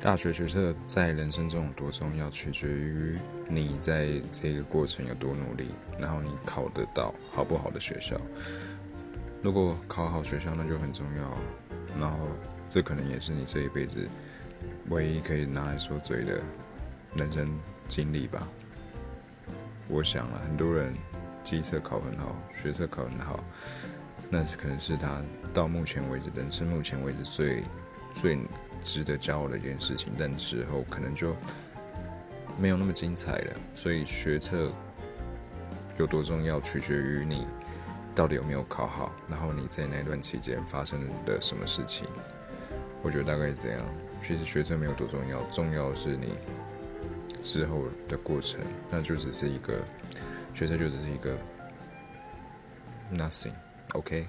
大学学测在人生中有多重要，取决于你在这个过程有多努力，然后你考得到好不好的学校。如果考好学校，那就很重要。然后，这可能也是你这一辈子唯一可以拿来说嘴的人生经历吧。我想了，很多人机测考很好，学测考很好，那可能是他到目前为止人生目前为止最最值得骄傲的一件事情。但之后可能就没有那么精彩了。所以学测有多重要，取决于你。到底有没有考好？然后你在那段期间发生的什么事情？我觉得大概是这样。其实学车没有多重要，重要的是你之后的过程。那就只是一个学车，就只是一个 nothing。OK。